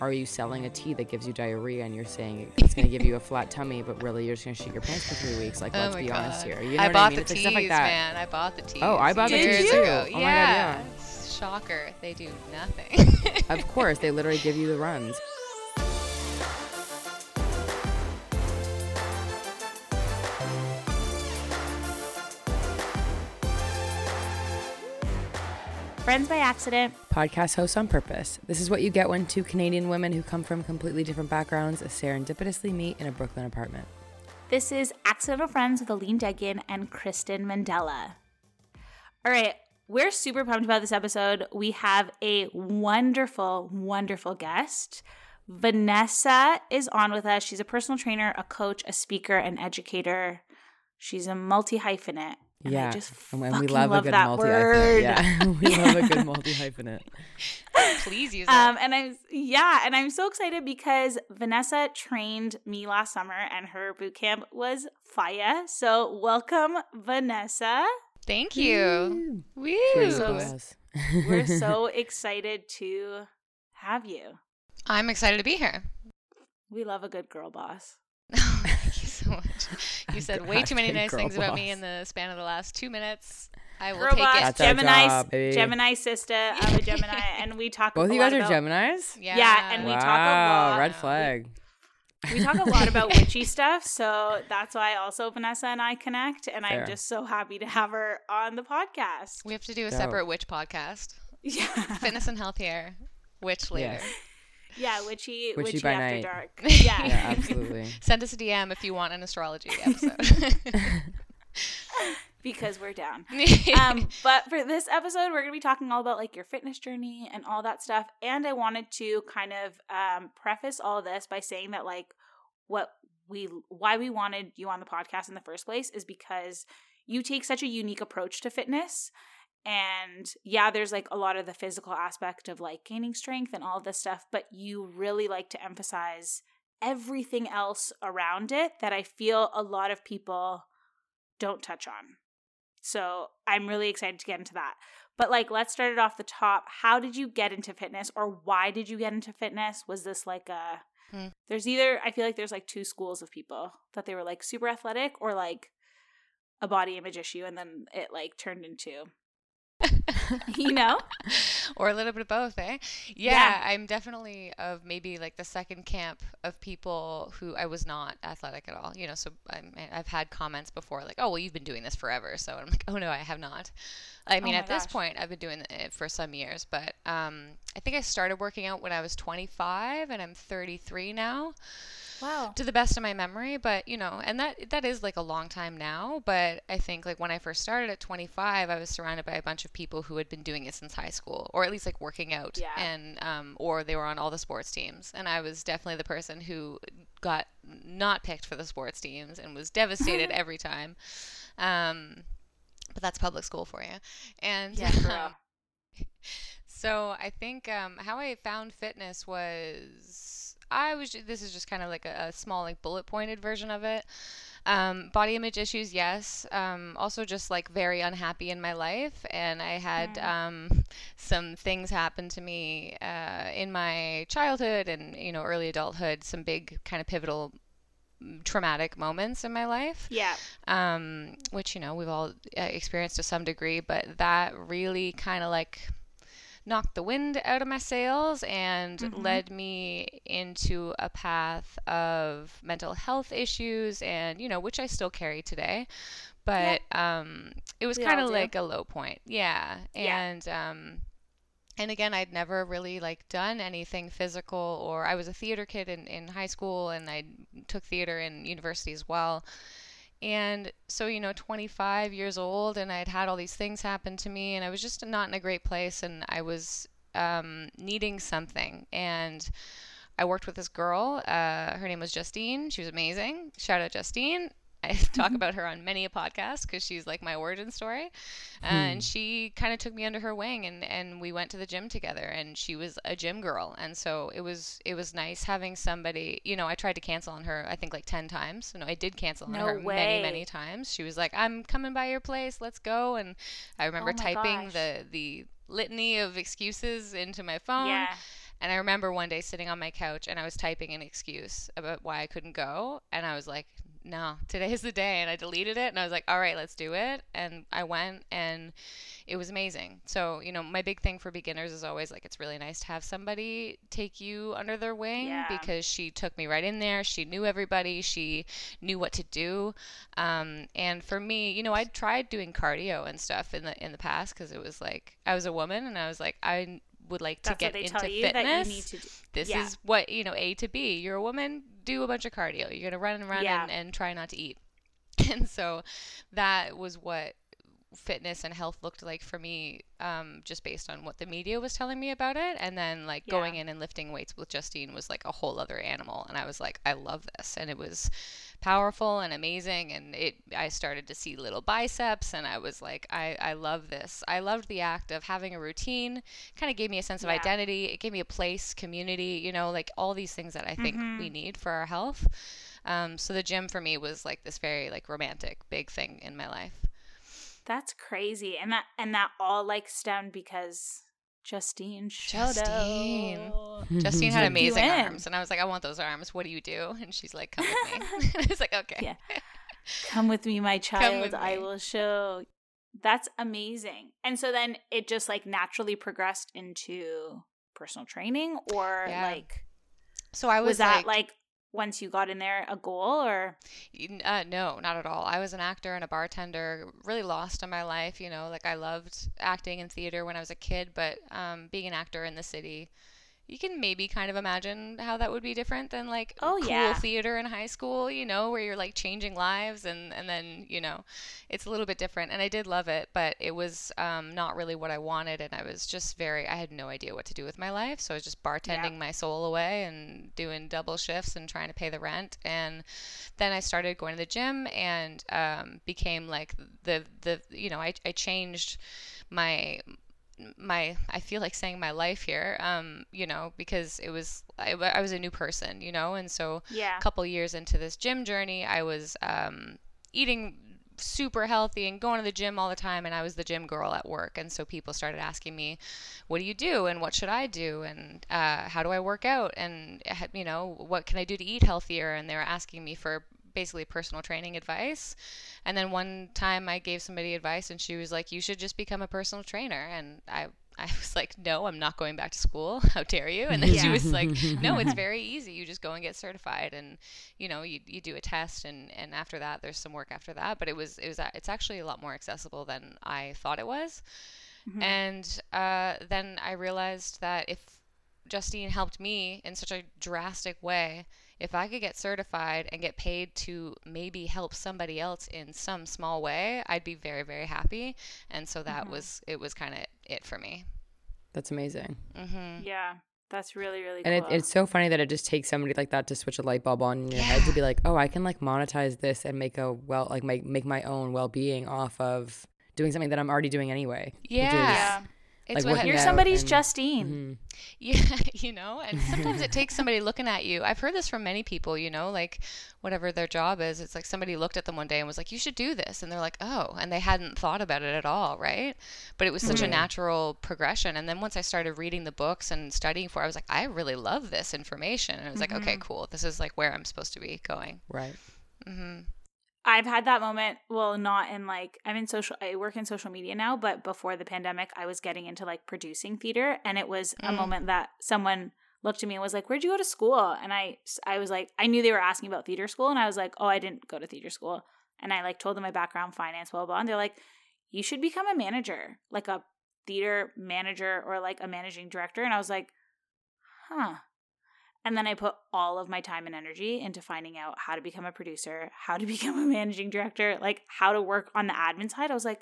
are you selling a tea that gives you diarrhea and you're saying it's going to give you a flat tummy, but really you're just going to shit your pants for three weeks? Like, Oh let's my be honest here. You know I what bought I mean? the It's like teas, stuff like man. I bought the teas. Oh, I bought the years teas too. ago. Oh my God, yeah. yeah. Shocker. They do nothing. Of course, they literally give you the runs. Friends by accident. Podcast hosts on purpose. This is what you get when two Canadian women who come from completely different backgrounds serendipitously meet in a Brooklyn apartment. This is Accidental Friends with Aline Degian and Kristen Mandela. All right, we're super pumped about this episode. We have a wonderful, wonderful guest. Vanessa is on with us. She's a personal trainer, a coach, a speaker, an educator. She's a multi hyphenate. And yeah, I just and we love, love, a good that multi word. hyphenate. Yeah, we love a good multi hyphenate. Please use it. Um, and I'm yeah, and I'm so excited because Vanessa trained me last summer, and her boot camp was fire. So welcome, Vanessa. Thank you. Woo. Cheers, So- We're so excited to have you. I'm excited to be here. We love a good girl boss. Thank you so much. You said way too many nice girl things about me in the span of the last two minutes. I will Girl take boss, it. That's Gemini, job, baby. Gemini sister. I'm a Gemini, and we talk. Both a of you guys lot are about, Geminis. Yeah. Yeah, and we wow, talk a lot. red flag. We talk a lot about witchy stuff, so that's why also Vanessa and I connect, and Fair. I'm just so happy to have her on the podcast. we have to do a Dope. separate witch podcast. Yeah, Fitness and health here. Witch later. Yes. Yeah, witchy, Witchy witchy, by after night. dark. Yeah. Yeah, Yeah, absolutely. Send us a DM if you want an astrology episode. because we're down. um, but for this episode, we're going to be talking all about like your fitness journey and all that stuff. And I wanted to kind of um, preface all of this by saying that like what we why we wanted you on the podcast in the first place is because you take such a unique approach to fitness. And yeah, there's like a lot of the physical aspect of like gaining strength and all this stuff, but you really like to emphasize everything else around it that I feel a lot of people don't touch on. So I'm really excited to get into that. But like, let's start it off the top. How did you get into fitness, or why did you get into fitness? Was this like a Hmm. there's either I feel like there's like two schools of people that they were like super athletic or like a body image issue, and then it like turned into you know or a little bit of both, eh? Yeah, Yeah. I'm definitely of maybe like the second camp of people who I was not athletic at all. You know, so I'm, I've had comments before like, "Oh, well, you've been doing this forever." So I'm like, "Oh no, I have not." I mean, my at this point, I've been doing it for some years, but um, I think I started working out when I was 25, and I'm 33 now wow. to the best of my memory but you know and that that is like a long time now but i think like when i first started at 25 i was surrounded by a bunch of people who had been doing it since high school or at least like working out Yeah. and um, or they were on all the sports teams and i was definitely the person who got not picked for the sports teams and was devastated every time. Um, but that's public school for you and yeah so I think um, how I found fitness was I was this is just kind of like a, a small like bullet pointed version of it. Um, body image issues, yes. Um, also, just like very unhappy in my life, and I had Mm. um, some things happen to me uh, in my childhood and you know early adulthood. Some big kind of pivotal, traumatic moments in my life yeah um, which you know we've all uh, experienced to some degree, but that really kind of like knocked the wind out of my sails and Mhm. led me into a path of mental health issues, and you know which I still carry today. But um, it was kind of like a low point, yeah. Yeah. And um, and again, I'd never really like done anything physical, or I was a theater kid in, in high school, and I took theater in university as well. And so, you know, 25 years old, and I'd had all these things happen to me, and I was just not in a great place, and I was um, needing something. And I worked with this girl. Uh, her name was Justine. She was amazing. Shout out Justine. I talk about her on many a podcast because she's like my origin story. Uh, and she kind of took me under her wing, and, and we went to the gym together. And she was a gym girl, and so it was it was nice having somebody. You know, I tried to cancel on her. I think like ten times. No, I did cancel on No her many way. many times. She was like, "I'm coming by your place. Let's go." And I remember Oh typing gosh. the the litany of excuses into my phone yeah And I remember one day sitting on my couch and I was typing an excuse about why I couldn't go. And I was like, no, today is the day. And I deleted it and I was like, all right, let's do it. And I went and it was amazing. So, you know, my big thing for beginners is always like, it's really nice to have somebody take you under their wing Yeah. because she took me right in there. She knew everybody, she knew what to do. Um, and for me, you know, I'd tried doing cardio and stuff in the in the past because it was like I was a woman and I was like I would like to That's get what they into tell you fitness. that you need to do. this yeah. is what you know A to B. You're a woman, do a bunch of cardio. You're gonna run and run Yeah. and, and try not to eat. And so that was what fitness and health looked like for me um, just based on what the media was telling me about it. And then like Yeah. going in and lifting weights with justine was like a whole other animal. And i was like i love this. And it was powerful and amazing. And it i started to see little biceps. And i was like i, I love this. I loved the act of having a routine. Kind of gave me a sense of Yeah. identity. It gave me a place community you know like all these things that i think Mhm. we need for our health. Um, so the gym for me was like this very like romantic big thing in my life That's crazy. And that and that all like stemmed because Justine showed Justine. up. Justine had amazing arms, and I was like, I want those arms. What do you do? And she's like, Come with me. and I was like, Okay. Yeah. Come with me, my child. with I will show. That's amazing. And so then it just like naturally progressed into personal training or Yeah. like So I was, was, that like, like once you got in there a goal or Uh, no, not at all. I was an actor and a bartender, really lost in my life. You know, like I loved acting and theater when I was a kid, but um, being an actor in the city, you can maybe kind of imagine how that would be different than like Oh, cool yeah. theater in high school, you know, where you're like changing lives and, and then, you know, it's a little bit different. And I did love it, but it was um, not really what I wanted. And I was just very, I had no idea what to do with my life. So I was just bartending my soul away and doing double shifts and trying to pay the rent. And then I started going to the gym and um, became like the the you know I, I changed my my I feel like saying my life here um you know because it was I, I was a new person you know and so yeah. a couple years into this gym journey I was um eating super healthy and going to the gym all the time and I was the gym girl at work and so people started asking me what do you do? And what should I do? And uh, how do I work out? And you know what can I do to eat healthier? And they were asking me for basically personal training advice and then one time I gave somebody advice and she was like you should just become a personal trainer and I I was like, no, I'm not going back to school. How dare you? And then she was like, no, it's very easy. You just go and get certified, and you know, you, you do a test, and, and after that, there's some work after that. But it was it was it's actually a lot more accessible than I thought it was. Mhm. And uh, then I realized that if Justine helped me in such a drastic way, if I could get certified and get paid to maybe help somebody else in some small way, I'd be very, very happy. And so that Mhm. was, it was kind of it for me. That's amazing. Mm-hmm. Yeah. That's really, really And it, it's so funny that it just takes somebody like that to switch a light bulb on in your head to be like, oh, I can like monetize this and make a well, like make make my own well being off of doing something that I'm already doing anyway. Yeah. yeah. It's like what You're somebody's and- Justine. Mhm. Yeah, you know, and sometimes it takes somebody looking at you. I've heard this from many people, you know, like whatever their job is, it's like somebody looked at them one day and was like, "You should do this," and they're like, "Oh," and they hadn't thought about it at all, right? But it was such a Mhm. natural progression. And then once I started reading the books and studying for, it, I was like, I really love this information. And I was like, okay, Mhm. cool. This is like where I'm supposed to be going. Right. hmm I've had that moment. Well, not in like I'm in social. I work in social media now, but before the pandemic, I was getting into like producing theater, and it was a Mm. moment that someone looked at me and was like, "Where'd you go to school?" And I, I was like, I knew they were asking about theater school, and I was like, "Oh, I didn't go to theater school." And I like told them my background, finance, blah blah. blah. And they're like, "You should become a manager, like a theater manager or like a managing director." And I was like, "Huh." And then I put all of my time and energy into finding out how to become a producer, how to become a managing director, like how to work on the admin side. I was like,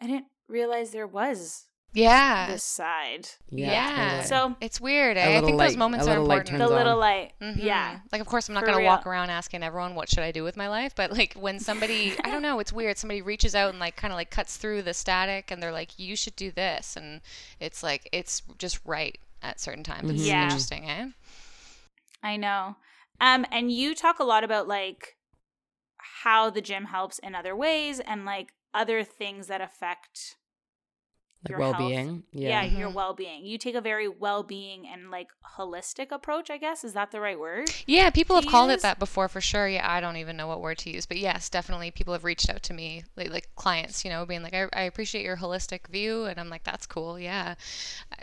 I didn't realize there was Yeah. this side. Yeah. Yeah. totally. So It's weird. Eh? I little think those moments are little light important. the turns on. little light. Mhm. Yeah. Like, of course, I'm not For going to walk around asking everyone what should I do with my life, but like when somebody, I don't know, it's weird. Somebody reaches out and like kind of like cuts through the static, and they're like, "You should do this," and it's like it's just right at certain times. It's Yeah. interesting, eh? I know. Um, and you talk a lot about like how the gym helps in other ways and like other things that affect like your well-being. Yeah, Yeah. your Mhm. well-being. You take a very well-being and like holistic approach, I guess. Is that the right word? Yeah, people to have called it that before for sure. Yeah, I don't even know what word to use, but yes, definitely people have reached out to me, like, like clients, you know, being like, I, I appreciate your holistic view, and I'm like, that's cool. Yeah,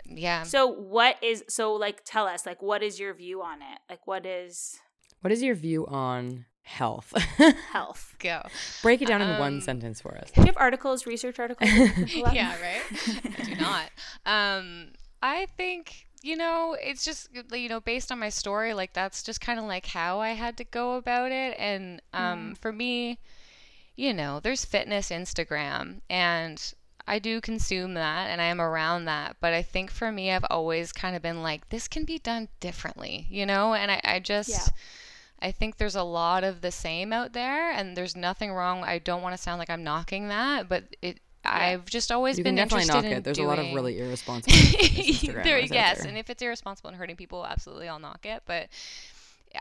yeah. So what is so like tell us like what is your view on it? Like what is What is your view on health? health? Go. Break it down in one Um, sentence for us. Do you have articles, research articles? that you can pull up? yeah, right. I do not. Um, I think you know it's just you know based on my story, like that's just kind of like how I had to go about it, and um, for me, you know, there's fitness Instagram, and I do consume that, and I am around that, but I think for me, I've always kind of been like, this can be done differently, you know, and I, I just. Yeah. I think there's a lot of the same out there, and there's nothing wrong. I don't want to sound like I'm knocking that, but it. I've just always You been can definitely interested knock in it. There's a lot of really irresponsible there, yes, there. and if it's irresponsible and hurting people, absolutely, I'll knock it. But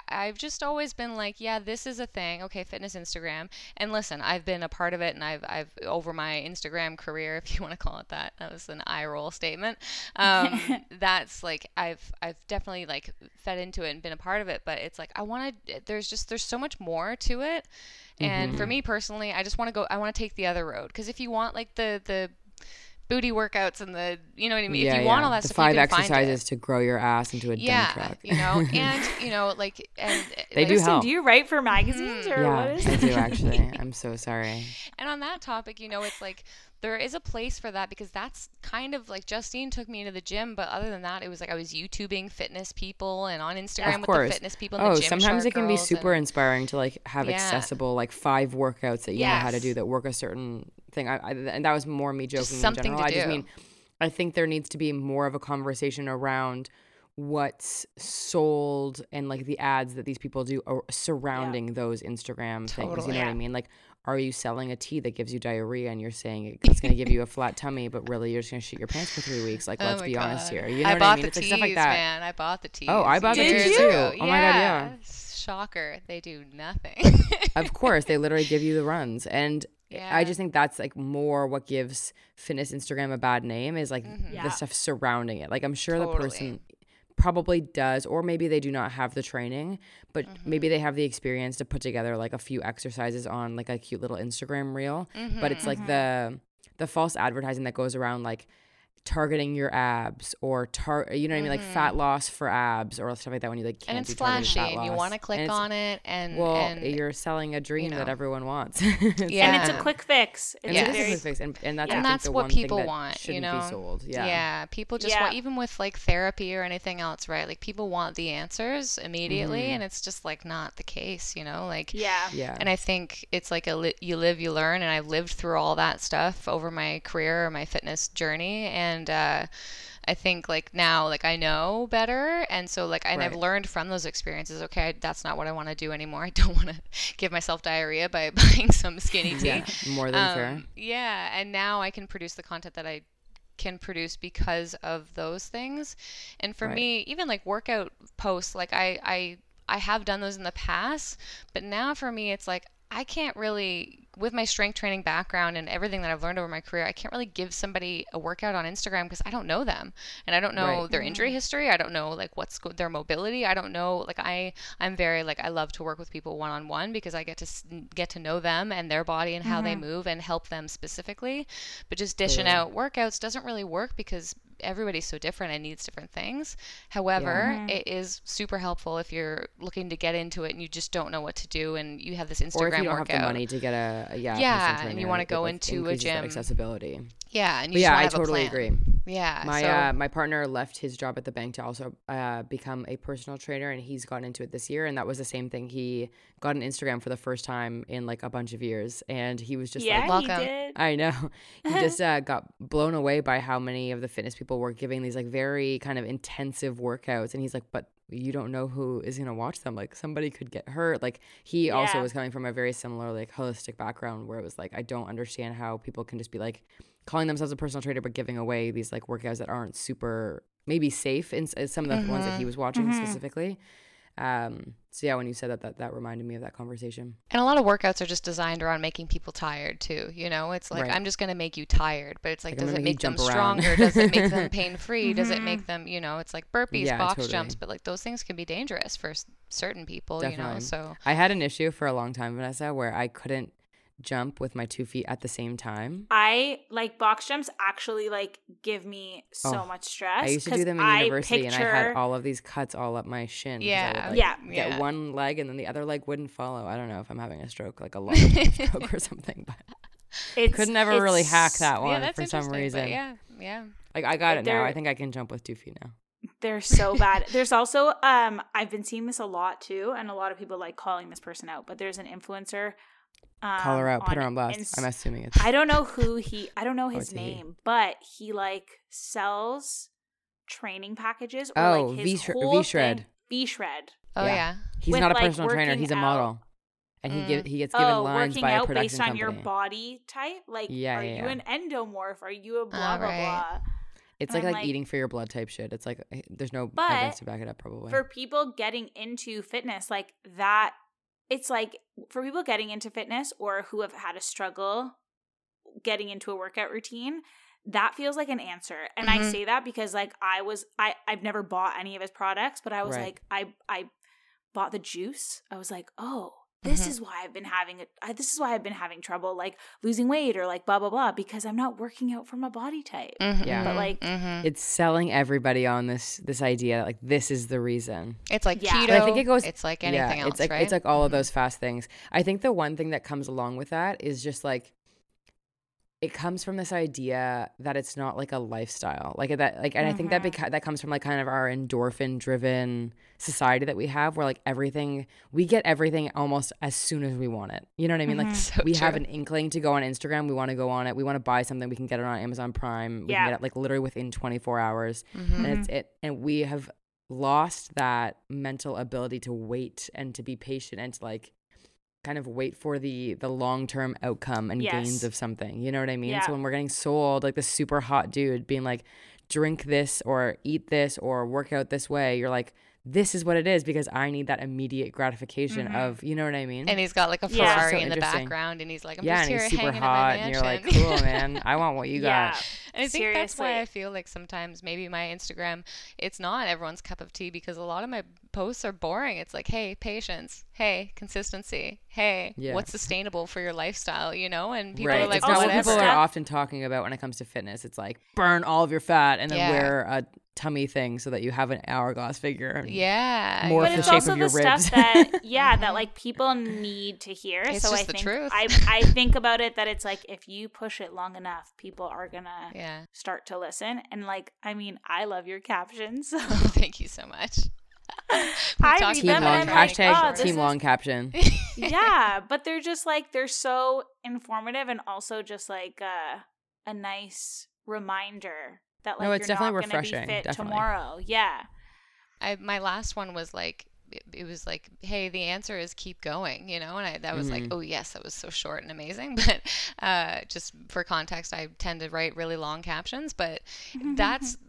I've just always been like, yeah, this is a thing. Okay, fitness Instagram. And listen, I've been a part of it, and I've, I've over my Instagram career, if you want to call it that. That was an eye roll statement. Um, that's like I've, I've definitely like fed into it and been a part of it. But it's like I want to. There's just there's so much more to it. And for Mhm. me personally, I just want to go. I want to take the other road because if you want like the the booty workouts and the you know what I mean. if you want all that the stuff, five you can find it exercises to grow your ass into a yeah, dump truck. you know, and you know, like, and They like, do Kristen, help. do you write for magazines or mm-hmm. what yeah, is I do actually. I'm so sorry. And on that topic, you know, it's like there is a place for that because that's kind of like Justine took me into the gym, but other than that, it was like I was YouTubing fitness people and on Instagram Of with the fitness people. And Oh, the gym sometimes it can be super and- inspiring to like have Yeah. accessible like five workouts that you know how to do that work a certain thing. I, I, and that was more me joking Just in something general. to I just mean, I think there needs to be more of a conversation around what's sold and like the ads that these people do are surrounding those Instagram things. You know Totally. what I mean? Like, are you selling a tea that gives you diarrhea and you're saying it's going to give you a flat tummy, but really you're just going to shit your pants for three weeks? Like, Oh let's be honest here. You know I what bought I mean? the It's like stuff like that. man. I bought the teas. Oh, I bought the years teas too. ago. Oh my God, yeah. Shocker, they do nothing. of course they literally give you the runs and Yeah. i just think that's like more what gives fitness instagram a bad name is like Mhm. Yeah. the stuff surrounding it like i'm sure the person probably does or maybe they do not have the training but Mm-hmm. maybe they have the experience to put together like a few exercises on like a cute little instagram reel but it's like the the false advertising that goes around like targeting your abs or tar you know what I mean like fat loss for abs or stuff like that when you like can't Mm-hmm. and it's do targeted flashy, fat and you want to click And on it, and well and you're selling a dream that know. everyone wants Yeah. And it's a quick fix. It's and Yes. it is a very quick fix, and, and that's, Yeah. And that's the what one thing people that want, you know. be sold. Yeah. Yeah, people just Yeah. want even with like therapy or anything else, right? Like people want the answers immediately, Mhm. and it's just like not the case, you know. Like yeah. Yeah. And I think it's like a li- you live, you learn, and I've lived through all that stuff over my career or my fitness journey, and uh, I think like now, like I know better, and so like and I've learned from those experiences. Okay, I, that's not what I want to do anymore. I don't want to give myself diarrhea by buying some skinny tea. yeah. More than fair. Um, yeah, and now I can produce the content that I can produce because of those things. And for Right. me, even like workout posts, like I I I have done those in the past, but now for me it's like I can't really with my strength training background and everything that I've learned over my career, I can't really give somebody a workout on Instagram because I don't know them and I don't know Right. their injury mm-hmm. history. I don't know like what's go- their mobility. I don't know like I I'm very like I love to work with people one on one because I get to s- get to know them and their body and how they mm-hmm. move and help them specifically. But just dishing Totally. out workouts doesn't really work because everybody's so different and needs different things. However, Mhm. it is super helpful if you're looking to get into it and you just don't know what to do and you have this Instagram Or if you don't workout. have the money to get a, yeah, Yeah, and you wanna go into a gym. accessibility. Yeah, and you yeah, I have a totally plan. agree. Yeah, My so, uh, my partner left his job at the bank to also uh, become a personal trainer, and he's gotten into it this year. And that was the same thing. He got an Instagram for the first time in like a bunch of years, and he was just yeah, like, Welcome. I know. He just uh, got blown away by how many of the fitness people were giving these like very kind of intensive workouts. And he's like, but you don't know who is going to watch them. Like somebody could get hurt. Like he also was coming from a very similar like holistic background where it was like, I don't understand how people can just be like calling themselves a personal trainer, but giving away these like workouts that aren't super maybe safe in s- some of the ones that he was watching Mhm. specifically. Um, so yeah, when you said that, that that reminded me of that conversation. And a lot of workouts are just designed around making people tired too. You know, it's like Right. I'm just gonna make you tired, but it's like, Like, does it make make them stronger? does it make them pain free? Does it make them, you know, it's like burpees, Yeah, box totally. jumps, but like those things can be dangerous for s- certain people. You know, so I had an issue for a long time, Vanessa, where I couldn't jump with my two feet at the same time. I like box jumps actually like give me so Oh, much stress. I used to do 'cause them in I university, and I had all of these cuts all up my shin. 'cause I Yeah. would, like, Yeah. Get Yeah. one leg, and then the other leg wouldn't follow. I don't know if I'm having a stroke, like a long stroke or something, but it's, could never really hack that one yeah, for some reason. Yeah, yeah. Like I got it now. They're- I think I can jump with two feet now. They're so bad. There's also um I've been seeing this a lot too, and a lot of people like calling this person out. But there's an influencer. Um, Call her out, put her on blast. Ins- I'm assuming it's. I don't know who he. I don't know Oh, his it's a he. name, but he like sells training packages. Or, Oh, like, his V-Shred- whole V-Shred. V-Shred. Oh Yeah. yeah. He's with, not a like, personal trainer. He's a working out. model, and he Mm. give, he gets given oh, lines by a out production based on company. your body type. Like, Yeah, are yeah, you yeah. an endomorph? Are you a blah Ah, blah right. blah? It's like like, like- eating for your blood type shit. It's like eh, there's no But evidence to back it up. Probably. for people getting into fitness like that it's like for people getting into fitness or who have had a struggle getting into a workout routine that feels like an answer and i Mhm. say that because like i was i i've never bought any of his products but i was Right. like i i bought the juice i was like oh this Mhm. is why i've been having it this is why i've been having trouble like losing weight or like blah blah blah because i'm not working out for my body type Mhm, Yeah. But, like, mhm. it's selling everybody on this this idea that like this is the reason. it's like Yeah. keto. But I think it goes- It's like anything yeah, else, it's like right? it's like all of Mhm. those fast things. I think the one thing that comes along with that is just like it comes from this idea that it's not like a lifestyle like that like and i think that Mhm. beca- that comes from like kind of our endorphin driven society that we have where like everything we get everything almost as soon as we want it you know what i mean like Mhm. So we have an inkling to go on instagram we want to go on it we want to buy something we can get it on amazon prime we Yeah. can get it like literally within 24 hours Mhm. and it's it and we have lost that mental ability to wait and to be patient and to like kind of wait for the the long-term outcome and gains of something you know what i mean? Yeah. so when we're getting sold like the super hot dude being like drink this or eat this or work out this way you're like this is what it is because i need that immediate gratification Mhm. of you know what i mean? And he's got like a Yeah. So in the background, and he's like, "I'm yeah just and here he's super hanging hot at my and you're like cool man i want what you got. And I think that's why I feel like sometimes maybe my Instagram, it's not everyone's cup of tea because a lot of my posts are boring. It's like, hey, patience. Hey, consistency. Hey, Yeah. what's sustainable for your lifestyle, you know? And people right. are like, it's not oh, what people are often talking about when it comes to fitness. It's like burn all of your fat and then Yeah. wear a tummy thing so that you have an hourglass figure. and yeah. More but the it's shape also of your the ribs. stuff that yeah that like people need to hear It's so just i the think truth. i i think about it that it's like if you push it long enough people are gonna Yeah. start to listen and like i mean i love your captions so Thank you so much. We I talked read Team them about and long I'm like, hashtag oh, this team is- long caption. yeah but they're just like they're so informative and also just like uh, a nice reminder that like No, it's you're definitely not gonna be fit definitely. tomorrow yeah I my last one was like it, it was like hey the answer is keep going you know and I that was like Mhm. oh yes that was so short and amazing but uh just for context I tend to write really long captions but that's the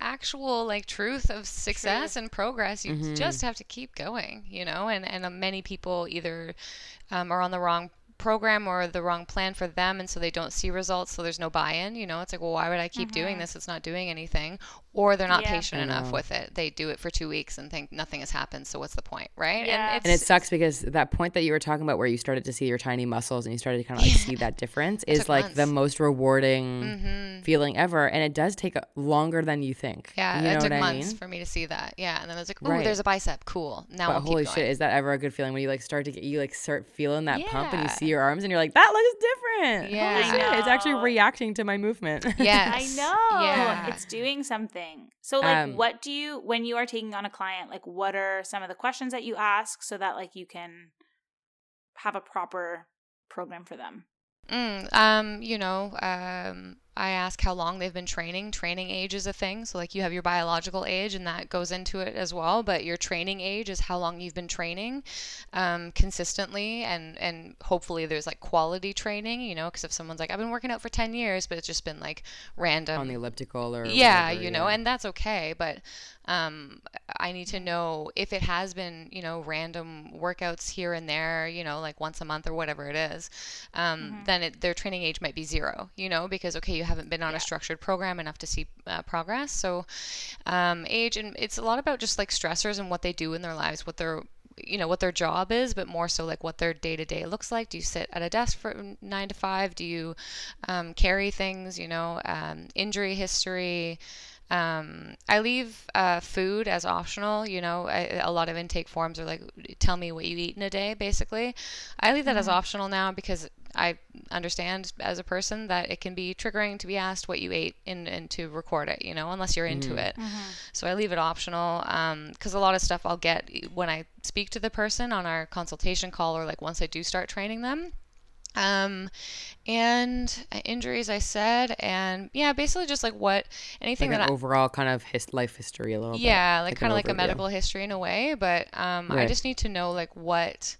actual like truth of success and progress you Mhm. just have to keep going you know? And and uh, many people either um, are on the wrong program or the wrong plan for them and so they don't see results so there's no buy-in you know? It's like well why would i keep doing Mhm. this? It's not doing anything or they're not Yeah. patient enough with it they do it for two weeks and think nothing has happened so what's the point right Yeah. and And it sucks because that point that you were talking about where you started to see your tiny muscles and you started to kind of like Yeah. see that difference It is took like the most rewarding Mhm. feeling ever. And it does take longer than you think. yeah you know it took what I months mean? for me to see that yeah and then i was like oh Right. there's a bicep cool now But i'll holy keep shit, is that ever a good feeling when you like start to get you like start feeling that pump and you see your arms and you're like, that looks different. Yeah. Holy shit, it's actually reacting to my movement. yes I know. yeah It's doing something. So like Um, what do you when you are taking on a client, like what are some of the questions that you ask so that like you can have a proper program for them? Mm, um, you know, um, I ask how long they've been training. Training age is a thing. So, like, you have your biological age, and that goes into it as well. But your training age is how long you've been training um, consistently, and and hopefully there's like quality training. You know, because if someone's like, I've been working out for ten years, but it's just been like random on the elliptical or yeah, whatever, you know, and that's okay. But um, I need to know if it has been, you know, random workouts here and there, you know, like once a month or whatever it is, um, Mm-hmm. then it, their training age might be zero, you know, because okay, you haven't been on Yeah. a structured program enough to see uh, progress. So, um, age and it's a lot about just like stressors and what they do in their lives, what their you know what their job is but more so like what their day to day looks like do you sit at a desk for nine to five do you um, carry things you know um, injury history um, I leave uh, food as optional. You know, I, a lot of intake forms are like, tell me what you eat in a day, basically. I leave that as optional now because I understand as a person that it can be triggering to be asked what you ate and, and to record it, you know, unless you're into it. So I leave it optional because a lot of stuff I'll get when I speak to the person on our consultation call or like once I do start training them. Um, and uh, injuries, I said, and yeah, basically just like what anything like that an I, overall kind of his life history a little bit. yeah, like an kind of like a medical history in a way, but um, I just need to know like what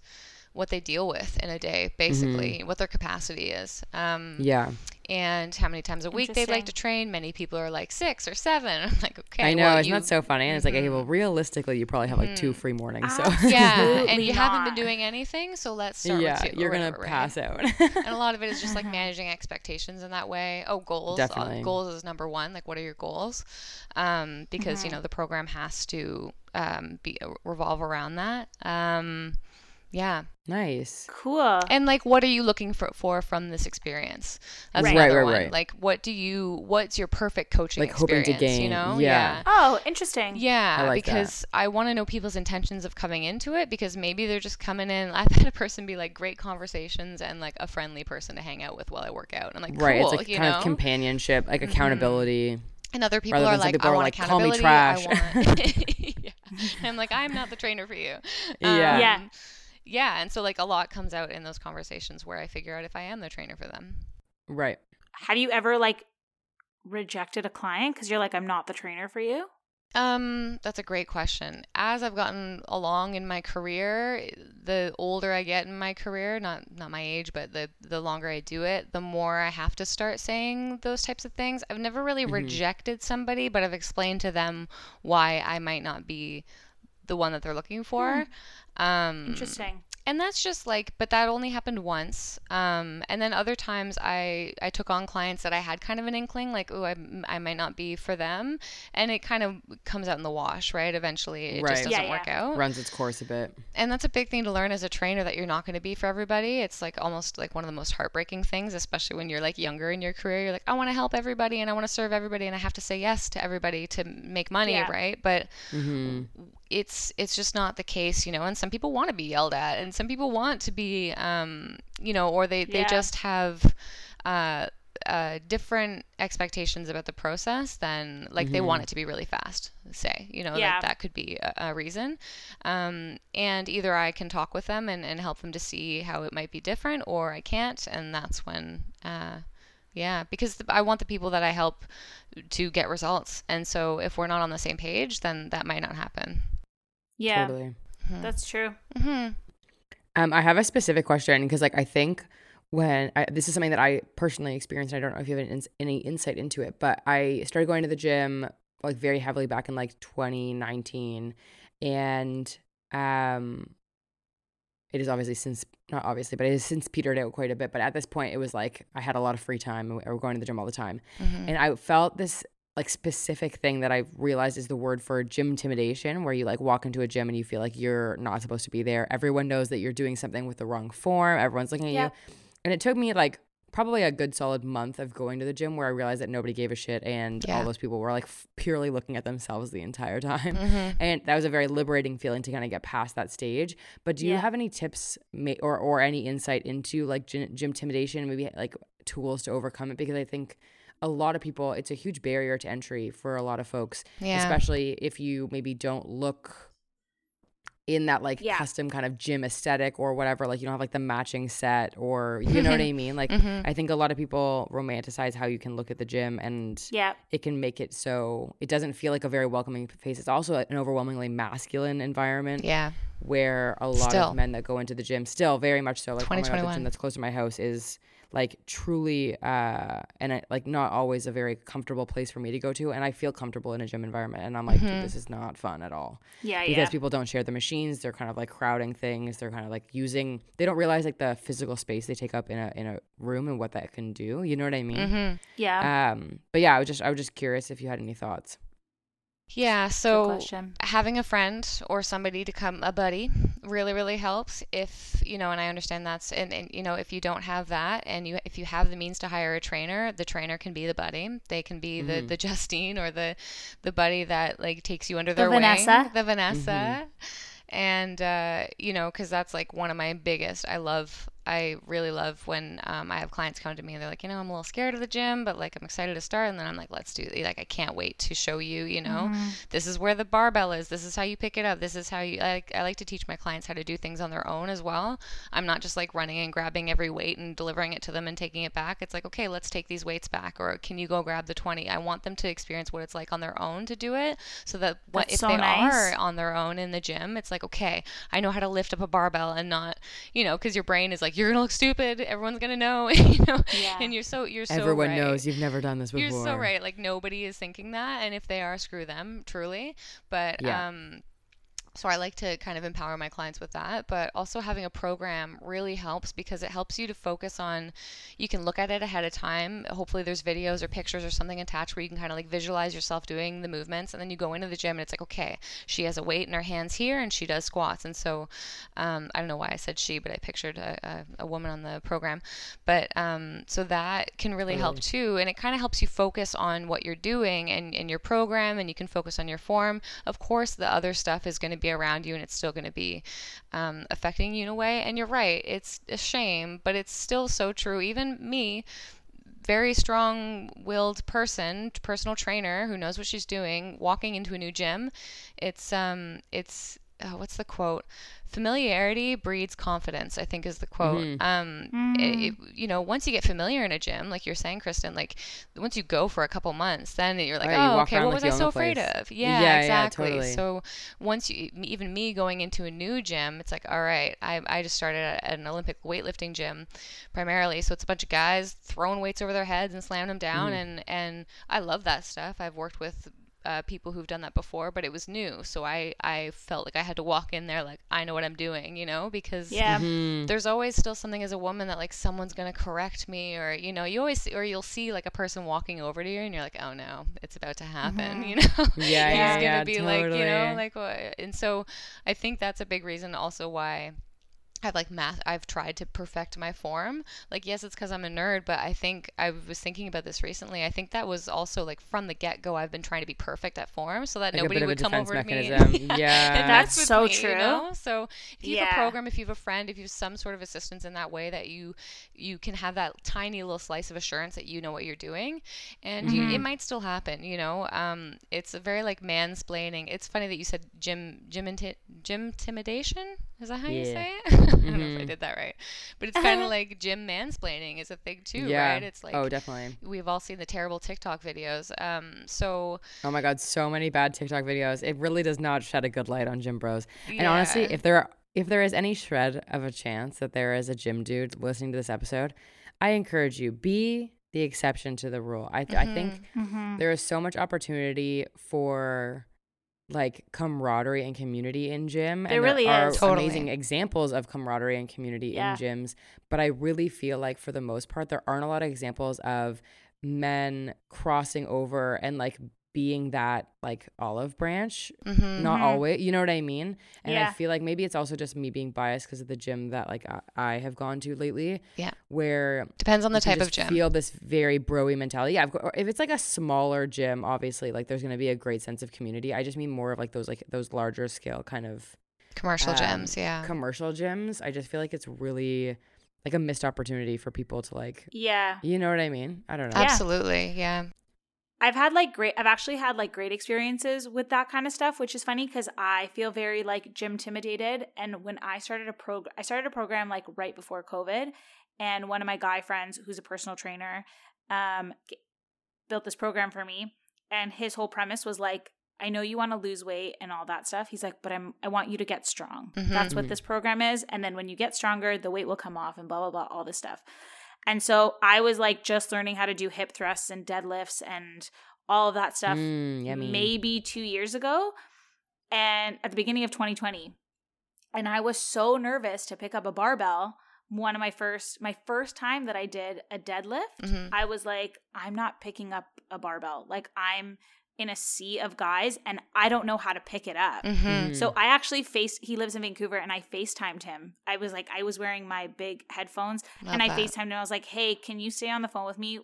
what they deal with in a day, basically, what their capacity is. Um, Yeah, and how many times a week they'd like to train. Many people are like six or seven. I'm like, okay, I know. well, isn't you, that so funny? And it's like, hey, well, Mhm. realistically, you probably have like two free mornings. So yeah, and Absolutely you haven't been doing anything, so let's start yeah, with two. or you're gonna whatever, right? pass out. and a lot of it is just like managing expectations in that way. Oh, goals. Uh, goals is number one. Like, what are your goals? Um, because Mm-hmm. you know the program has to um, be revolve around that. Um, yeah, nice. Cool. and like, what are you looking for for from this experience? That's Right. Right, right, one. right. Like, what do you? What's your perfect coaching Like, hoping to gain. You know? yeah. oh, interesting. Yeah, I like that. because I want to know people's intentions of coming into it because maybe they're just coming in. I've had a person be like great conversations and like a friendly person to hang out with while I work out. And I'm like, Right. it's like you kind know? of companionship, like mm-hmm. accountability. and other people rather are than like, people I are want like, "Call me accountability. trash." I want. yeah. I'm like, I'm not the trainer for you. Yeah. Um, yeah. Yeah. And so like a lot comes out in those conversations where I figure out if I am the trainer for them. Right. Have you ever like rejected a client because you're like, I'm not the trainer for you? Um, that's a great question. As I've gotten along in my career, the older I get in my career, not not my age, but the the longer I do it, the more I have to start saying those types of things. I've never really Mhm. rejected somebody, but I've explained to them why I might not be the one that they're looking for. Um, Interesting. and that's just like but that only happened once um, and then other times i i took on clients that i had kind of an inkling like oh I, I might not be for them and it kind of comes out in the wash right eventually it Right. just doesn't Yeah, work yeah. out Runs its course a bit. and that's a big thing to learn as a trainer that you're not going to be for everybody it's like almost like one of the most heartbreaking things especially when you're like younger in your career you're like i want to help everybody and i want to serve everybody and i have to say yes to everybody to make money Yeah. right but hmm it's it's just not the case, you know. And some people want to be yelled at, and some people want to be, um, you know, or they they Yeah. just have. Uh, uh, different expectations about the process than like they want it to be really fast say you know Yeah. like that could be a, a reason um, and either i can talk with them and, and help them to see how it might be different or i can't and that's when uh, yeah because the, i want the people that i help to get results and so if we're not on the same page then that might not happen Yeah, Totally. that's true. hmm Um, I have a specific question because, like, I think when I, this is something that I personally experienced, and I don't know if you have any, ins- any insight into it, but I started going to the gym like very heavily back in like 2019, and um, it is obviously since not obviously, but it has since petered out quite a bit. But at this point, it was like I had a lot of free time, and we were going to the gym all the time, hmm and I felt this like specific thing that I realized is the word for gym intimidation, where you like walk into a gym and you feel like you're not supposed to be there. Everyone knows that you're doing something with the wrong form. Everyone's looking at Yeah. you. And it took me like probably a good solid month of going to the gym where I realized that nobody gave a shit and Yeah. all those people were like f- purely looking at themselves the entire time. hmm And that was a very liberating feeling to kind of get past that stage. But do you have any tips ma- or or any insight into like gym, gym intimidation, maybe like tools to overcome it? Because I think a lot of people, it's a huge barrier to entry for a lot of folks, yeah especially if you maybe don't look in that like Yeah. custom kind of gym aesthetic or whatever. Like you don't have like the matching set or you know what I mean? Like Mhm. I think a lot of people romanticize how you can look at the gym and Yeah. it can make it so it doesn't feel like a very welcoming face. It's also an overwhelmingly masculine environment Yeah. where a lot Still. of men that go into the gym still very much so like oh my God, the gym that's close to my house is like truly uh and I, like not always a very comfortable place for me to go to and I feel comfortable in a gym environment and I'm like Mhm. dude, this is not fun at all Yeah. because Yeah. people don't share the machines they're kind of like crowding things they're kind of like using they don't realize like the physical space they take up in a in a room and what that can do you know what I mean Mhm. Yeah. um but yeah I was just I was just curious if you had any thoughts Yeah. So having a friend or somebody to come a buddy really really helps if you know and i understand that's and, and you know if you don't have that and you if you have the means to hire a trainer the trainer can be the buddy they can be the Mhm. the justine or the the buddy that like takes you under The their Vanessa. wing the vanessa and uh you know because that's like one of my biggest i love I really love when um, I have clients come to me and they're like, you know, I'm a little scared of the gym, but like I'm excited to start. And then I'm like, let's do like I can't wait to show you. You know, Mhm. this is where the barbell is. This is how you pick it up. This is how you. I like I like to teach my clients how to do things on their own as well. I'm not just like running and grabbing every weight and delivering it to them and taking it back. It's like, okay, let's take these weights back, or can you go grab the 20? I want them to experience what it's like on their own to do it, so that what That's if so they nice. are on their own in the gym, it's like, okay, I know how to lift up a barbell and not, you know, because your brain is like, you're gonna look stupid. Everyone's gonna know, you know, Yeah. and you're so you're so everyone right. knows you've never done this before You're so right. Like nobody is thinking that, and if they are, screw them, truly. But Yeah. um, so I like to kind of empower my clients with that. But also having a program really helps because it helps you to focus on. You can look at it ahead of time. Hopefully, there's videos or pictures or something attached where you can kind of like visualize yourself doing the movements, and then you go into the gym and it's like, okay, she has a weight in her hands here, and she does squats, and so um, I don't know why I said she, but I pictured a, a, a woman on the program. But um, so that can really help too. And it kind of helps you focus on what you're doing and, and your program, and you can focus on your form. Of course, the other stuff is going to be around you and it's still going to be um, affecting you in a way. And you're right, it's a shame, but it's still so true. Even me, very strong willed person, personal trainer who knows what she's doing, walking into a new gym, it's um it's oh, what's the quote? Familiarity breeds confidence, I think is the quote. Mhm. Um Mm. it, it- you know, once you get familiar in a gym, like you're saying, Kristen, like once you go for a couple months, then you're like, Right, oh, walk okay, what like was I so afraid place. of? Yeah, Yeah, yeah, exactly. totally. So once you, even me going into a new gym, it's like, all right, I, I just started at, at an Olympic weightlifting gym primarily. So it's a bunch of guys throwing weights over their heads and slamming them down. Mhm. And, and I love that stuff. I've worked with uh, people who've done that before, but it was new. So I, I felt like I had to walk in there like, I know what I'm doing, you know, because Yeah. Mhm. there's always still something as a woman that like someone's gonna correct me or you know you always or you'll see like a person walking over to you and you're like oh no it's about to happen Mhm. you know Yeah, He's yeah, gonna yeah, be like you know like what and so I think that's a big reason also why I've like math I've tried to perfect my form like yes it's because I'm a nerd but I think I was thinking about this recently I think that was also like from the get-go I've been trying to be perfect at form so that Like nobody bit of a would come defense over to me mechanism. and, Yeah. and That's mess so me, true. you know? so if you have a program if you have a friend if you have some sort of assistance in that way that you you can have that tiny little slice of assurance that you know what you're doing and you, it Mhm. might still happen you know um it's a very like mansplaining it's funny that you said gym gym inti- gym intimidation is that how you say it i don't know if i Mhm. did that right but it's kind of like gym mansplaining is a thing too yeah. right it's like oh, definitely. we've all seen the terrible tiktok videos um so Oh my god, so many bad TikTok videos. It really does not shed a good light on gym bros. And honestly, if there are, if there is any shred of a chance that there is a gym dude listening to this episode, I encourage you be the exception to the rule. I I think Mhm. there is so much opportunity for like camaraderie and community in gym There and really there are is. Totally. amazing examples of camaraderie and community Yeah. in gyms but i really feel like for the most part there aren't a lot of examples of men crossing over and like being that like olive branch Mhm. not Mhm. always you know what i mean and Yeah. i feel like maybe it's also just me being biased because of the gym that like I, I have gone to lately Yeah. where depends on the type of gym Feel this very broy mentality. Yeah, if it's like a smaller gym, obviously, like there's gonna be a great sense of community. I just mean more of like those like those larger scale kind of commercial um, gyms yeah commercial gyms. I just feel like it's really like a missed opportunity for people to like, Yeah. you know what I mean? I don't know. Absolutely yeah I've had like great I've actually had like great experiences with that kind of stuff, which is funny cuz I feel very like gym intimidated and when I started a program I started a program like right before COVID and one of my guy friends who's a personal trainer um built this program for me and his whole premise was like I know you want to lose weight and all that stuff. He's like, but I'm I want you to get strong. Mhm. That's what this program is. And then when you get stronger, the weight will come off and blah blah blah, all this stuff. And so I was like just learning how to do hip thrusts and deadlifts and all of that stuff Mm, maybe two years ago. And at the beginning of 2020. And I was so nervous to pick up a barbell. One of my first my first time that I did a deadlift, Mhm. I was like, I'm not picking up a barbell. Like I'm in a sea of guys and I don't know how to pick it up. Mhm. Mm. So I actually faced he lives in Vancouver and I FaceTimed him. I was like I was wearing my big headphones Love and I that. FaceTimed him. I was like, "Hey, can you stay on the phone with me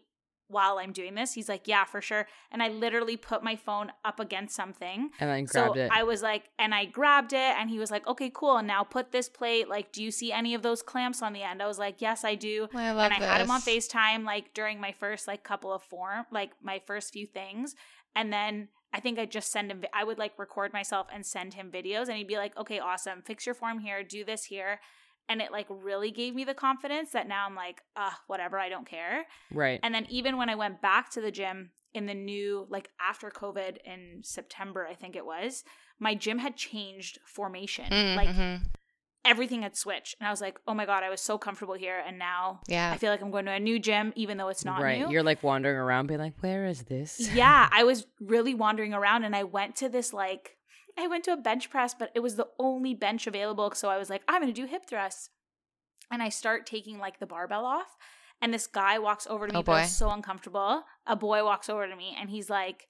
while I'm doing this?" He's like, "Yeah, for sure." And I literally put my phone up against something. and then So grabbed it. I was like, and I grabbed it, and he was like, "Okay, cool. And now put this plate. Like, do you see any of those clamps on the end?" I was like, "Yes, I do." I love and I had him on. FaceTime like during my first like couple of form, like my first few things. And then I think I just send him, I would like record myself and send him videos and he'd be like, okay, awesome. Fix your form here, do this here. And it like really gave me the confidence that now I'm like, ah, whatever, I don't care. right. And then even when I went back to the gym in the new, like after COVID in September, I think it was, my gym had changed formation. Like Mhm. Everything had switched. And I was like, oh my God, I was so comfortable here. And now yeah. I feel like I'm going to a new gym, even though it's not right. new. You're like wandering around being like, where is this? yeah, I was really wandering around and I went to this like, I went to a bench press, but it was the only bench available. So I was like, I'm going to do hip thrusts. And I start taking like the barbell off. And this guy walks over to oh, me, Oh, but I was so uncomfortable. A boy walks over to me and he's like,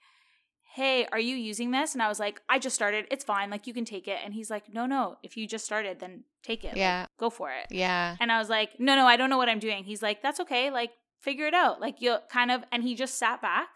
Hey, are you using this? And I was like, I just started. It's fine. Like, you can take it. And he's like, No, no. If you just started, then take it. Like, Yeah. go for it. yeah. And I was like, no, no, I don't know what I'm doing. He's like, that's okay. Like, figure it out. Like, you'll kind of, and he just sat back.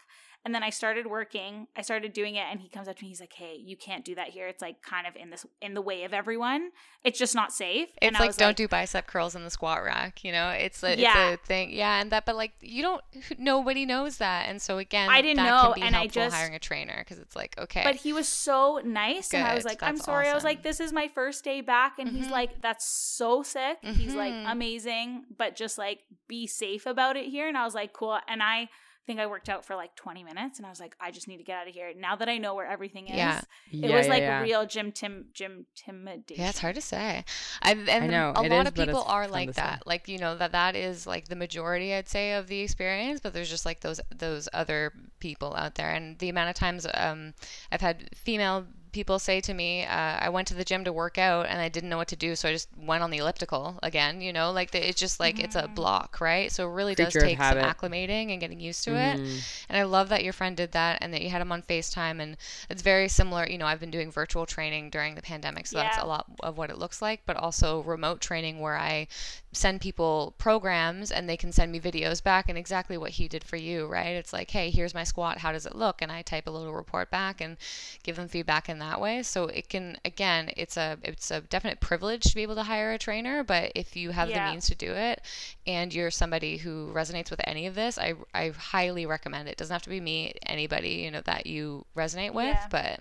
And then I started working. I started doing it, and he comes up to me. He's like, "Hey, you can't do that here. It's like kind of in this in the way of everyone. It's just not safe." It's and I like don't do bicep curls in the squat rack, you know. It's a, Yeah. it's a thing, yeah. And that, but like you don't, nobody knows that, and so again, I didn't know, and I just- hiring a trainer because it's like okay, But he was so nice, and I was Good. like, "I'm sorry." I was like, "This is my first day back," and he's Mhm. like, "That's so sick." He's like, Mhm. "Amazing," but just like be safe about it here. And I was like, "Cool." And I think I worked out for like 20 minutes, and I was like, "I just need to get out of here now that I know where everything is." Yeah. It Yeah, was yeah, like yeah. real gym tim gym intimidation. Yeah, it's hard to say. I, and know, a lot is, of people are like to say. that. Like you know that that is like the majority, I'd say, of the experience. But there's just like those those other people out there, and the amount of times um, I've had female people say to me, uh, "I went to the gym to work out, and I didn't know what to do, so I just went on the elliptical again." You know, like the, it's just like it's a block, right? So it really does Creature of take some acclimating and getting used to it. Mhm. And I love that your friend did that and that you had him on FaceTime. And it's very similar. You know, I've been doing virtual training during the pandemic, so that's a lot of what it looks like, but also remote training where I send people programs and they can send me videos back and exactly what he did for you, right? It's like, hey, here's my squat. How does it look? And I type a little report back and give them feedback in that way. So it can, again, it's a it's a definite privilege to be able to hire a trainer, but if you have Yeah. the means to do it and you're somebody who resonates with any of this, I I highly recommend it. It doesn't have to be me, anybody, you know, that you resonate with, Yeah. but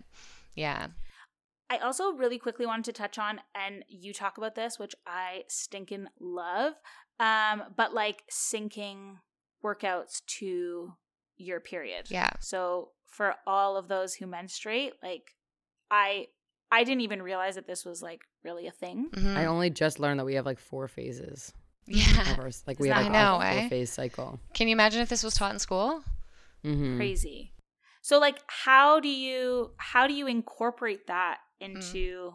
yeah. I also really quickly wanted to touch on, and you talk about this, which I stinking love, um, but like syncing workouts to your period. Yeah. So for all of those who menstruate, like I I didn't even realize that this was like really a thing. Mhm. I only just learned that we have like four phases. yeah. Of ours. Like we have that like know, four eh? phase cycle. Can you imagine if this was taught in school? Mm-hmm. Crazy. So like how do you how do you incorporate that into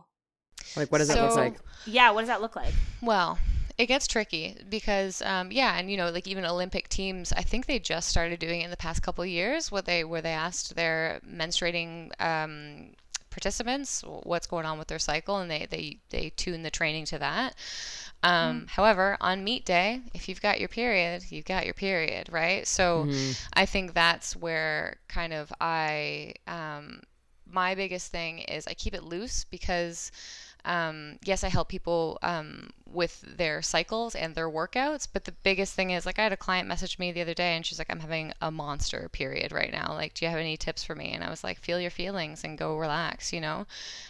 Like what does that look like? yeah, what does that look like? Well, it gets tricky because um, yeah, and you know, like even Olympic teams, I think they just started doing it in the past couple of years. What they where they asked their menstruating um, participants what's going on with their cycle, and they they they tune the training to that. Um, However, on meet day, if you've got your period, you've got your period, right? So. Mhm. I think that's where kind of I um, my biggest thing is I keep it loose because um, yes, I help people um, with their cycles and their workouts. But the biggest thing is like I had a client message me the other day and she's like, I'm having a monster period right now. Like, do you have any tips for me? And I was like, feel your feelings and go relax, you know?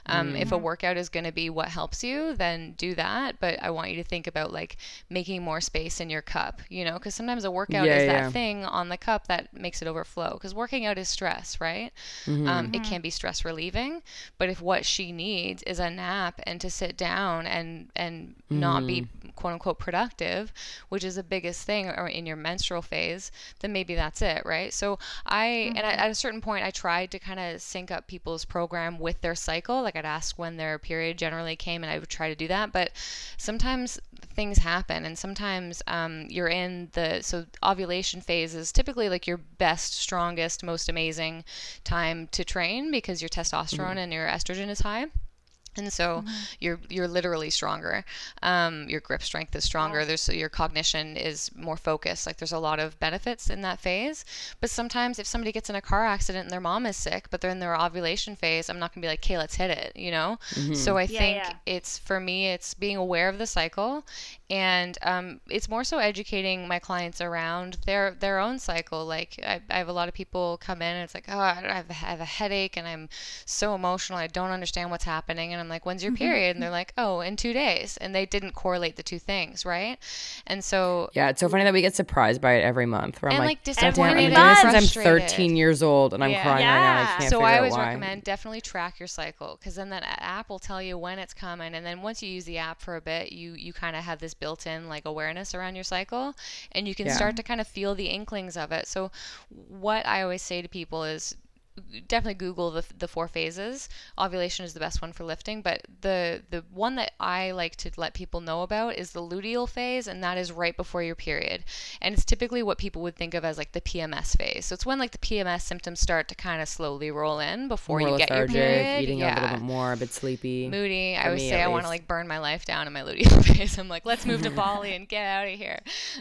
Um, mm. If a workout is going to be what helps you, then do that. But I want you to think about like making more space in your cup, you know? Because sometimes a workout yeah, is yeah. that thing on the cup that makes it overflow. Because working out is stress, right? Mm-hmm. Um, it mm-hmm. can be stress relieving. But if what she needs is a nap and to sit down and, and mm. not be mm-hmm. quote unquote productive, which is the biggest thing, or in your menstrual phase, then maybe that's it, right? So I, mm-hmm. and at a certain point, I tried to kind of sync up people's program with their cycle. Like I'd ask when their period generally came, and I would try to do that. But sometimes things happen, and sometimes um, you're in the so ovulation phase is typically like your best, strongest, most amazing time to train because your testosterone mm-hmm. and your estrogen is high and so mm-hmm. you're you're literally stronger. Um, your grip strength is stronger. Yeah. there's your cognition is more focused. Like there's a lot of benefits in that phase. But sometimes if somebody gets in a car accident and their mom is sick but they're in their ovulation phase i'm not going to be like okay let's hit it you know? Mm-hmm. so i yeah, think yeah. it's for me it's being aware of the cycle. And um, it's more so educating my clients around their their own cycle. Like I, I have a lot of people come in and it's like oh I have, I have a headache and i'm so emotional. I don't understand what's happening. And I'm like, when's your mm-hmm. period? And they're like, oh, in two days. And they didn't correlate the two things, right? And so. Yeah, it's so funny that we get surprised by it every month. Where I'm like, like disappointed. I've been since I'm 13 years old and I'm yeah. crying yeah. right now. I can't so I always why. recommend definitely track your cycle because then that app will tell you when it's coming. And then once you use the app for a bit, you, you kind of have this built in like awareness around your cycle and you can yeah. start to kind of feel the inklings of it. So, what I always say to people is definitely Google the, the four phases. Ovulation is the best one for lifting, but the the one that I like to let people know about is the luteal phase, and that is right before your period. And it's typically what people would think of as like the PMS phase. So it's when like the PMS symptoms start to kind of slowly roll in before more you get your period. Eating yeah. a little bit more, a bit sleepy. Moody. I would say I want to like burn my life down in my luteal phase. I'm like, let's move to Bali and get out of here.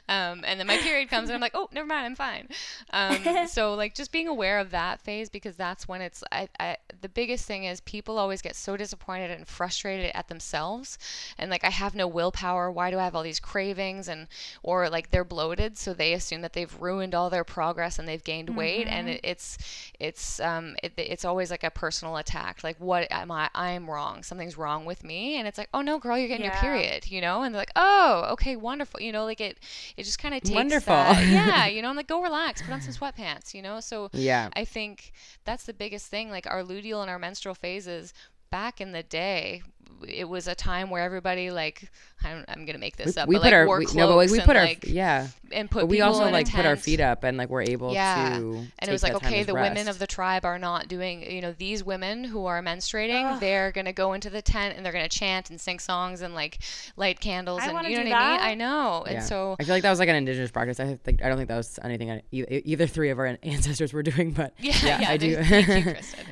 Um, and then my period comes, and I'm like, oh, never mind, I'm fine. Um, so like just being aware of that phase because because that's when it's I, I, the biggest thing is people always get so disappointed and frustrated at themselves. And like I have no willpower. Why do I have all these cravings and or like they're bloated so they assume that they've ruined all their progress and they've gained mm-hmm. weight. And mm-hmm. it, it's it's um it, it's always like a personal attack. Like what am I I'm wrong. Something's wrong with me. And it's like oh no girl you're getting yeah. your period you know? And they're like oh okay wonderful you know? Like it it just kind of takes wonderful. that, yeah you know? I'm like go relax. Put on some sweatpants you know? So yeah. I think that's the biggest thing. Like our luteal and our menstrual phases back in the day, it was a time where everybody like I'm, I'm gonna make this we, up, we but, put like, our wore we, no, but we put our like, yeah, and put. But we also like put our feet up and like we're able yeah. to. And it was like okay, the rest. women of the tribe are not doing. You know, these women who are menstruating, Ugh. they're gonna go into the tent and they're gonna chant and sing songs and like light candles I and you know what that. I mean. I know, yeah. and so I feel like that was like an indigenous practice. I think I don't think that was anything I, either three of our ancestors were doing, but yeah, yeah, yeah I do.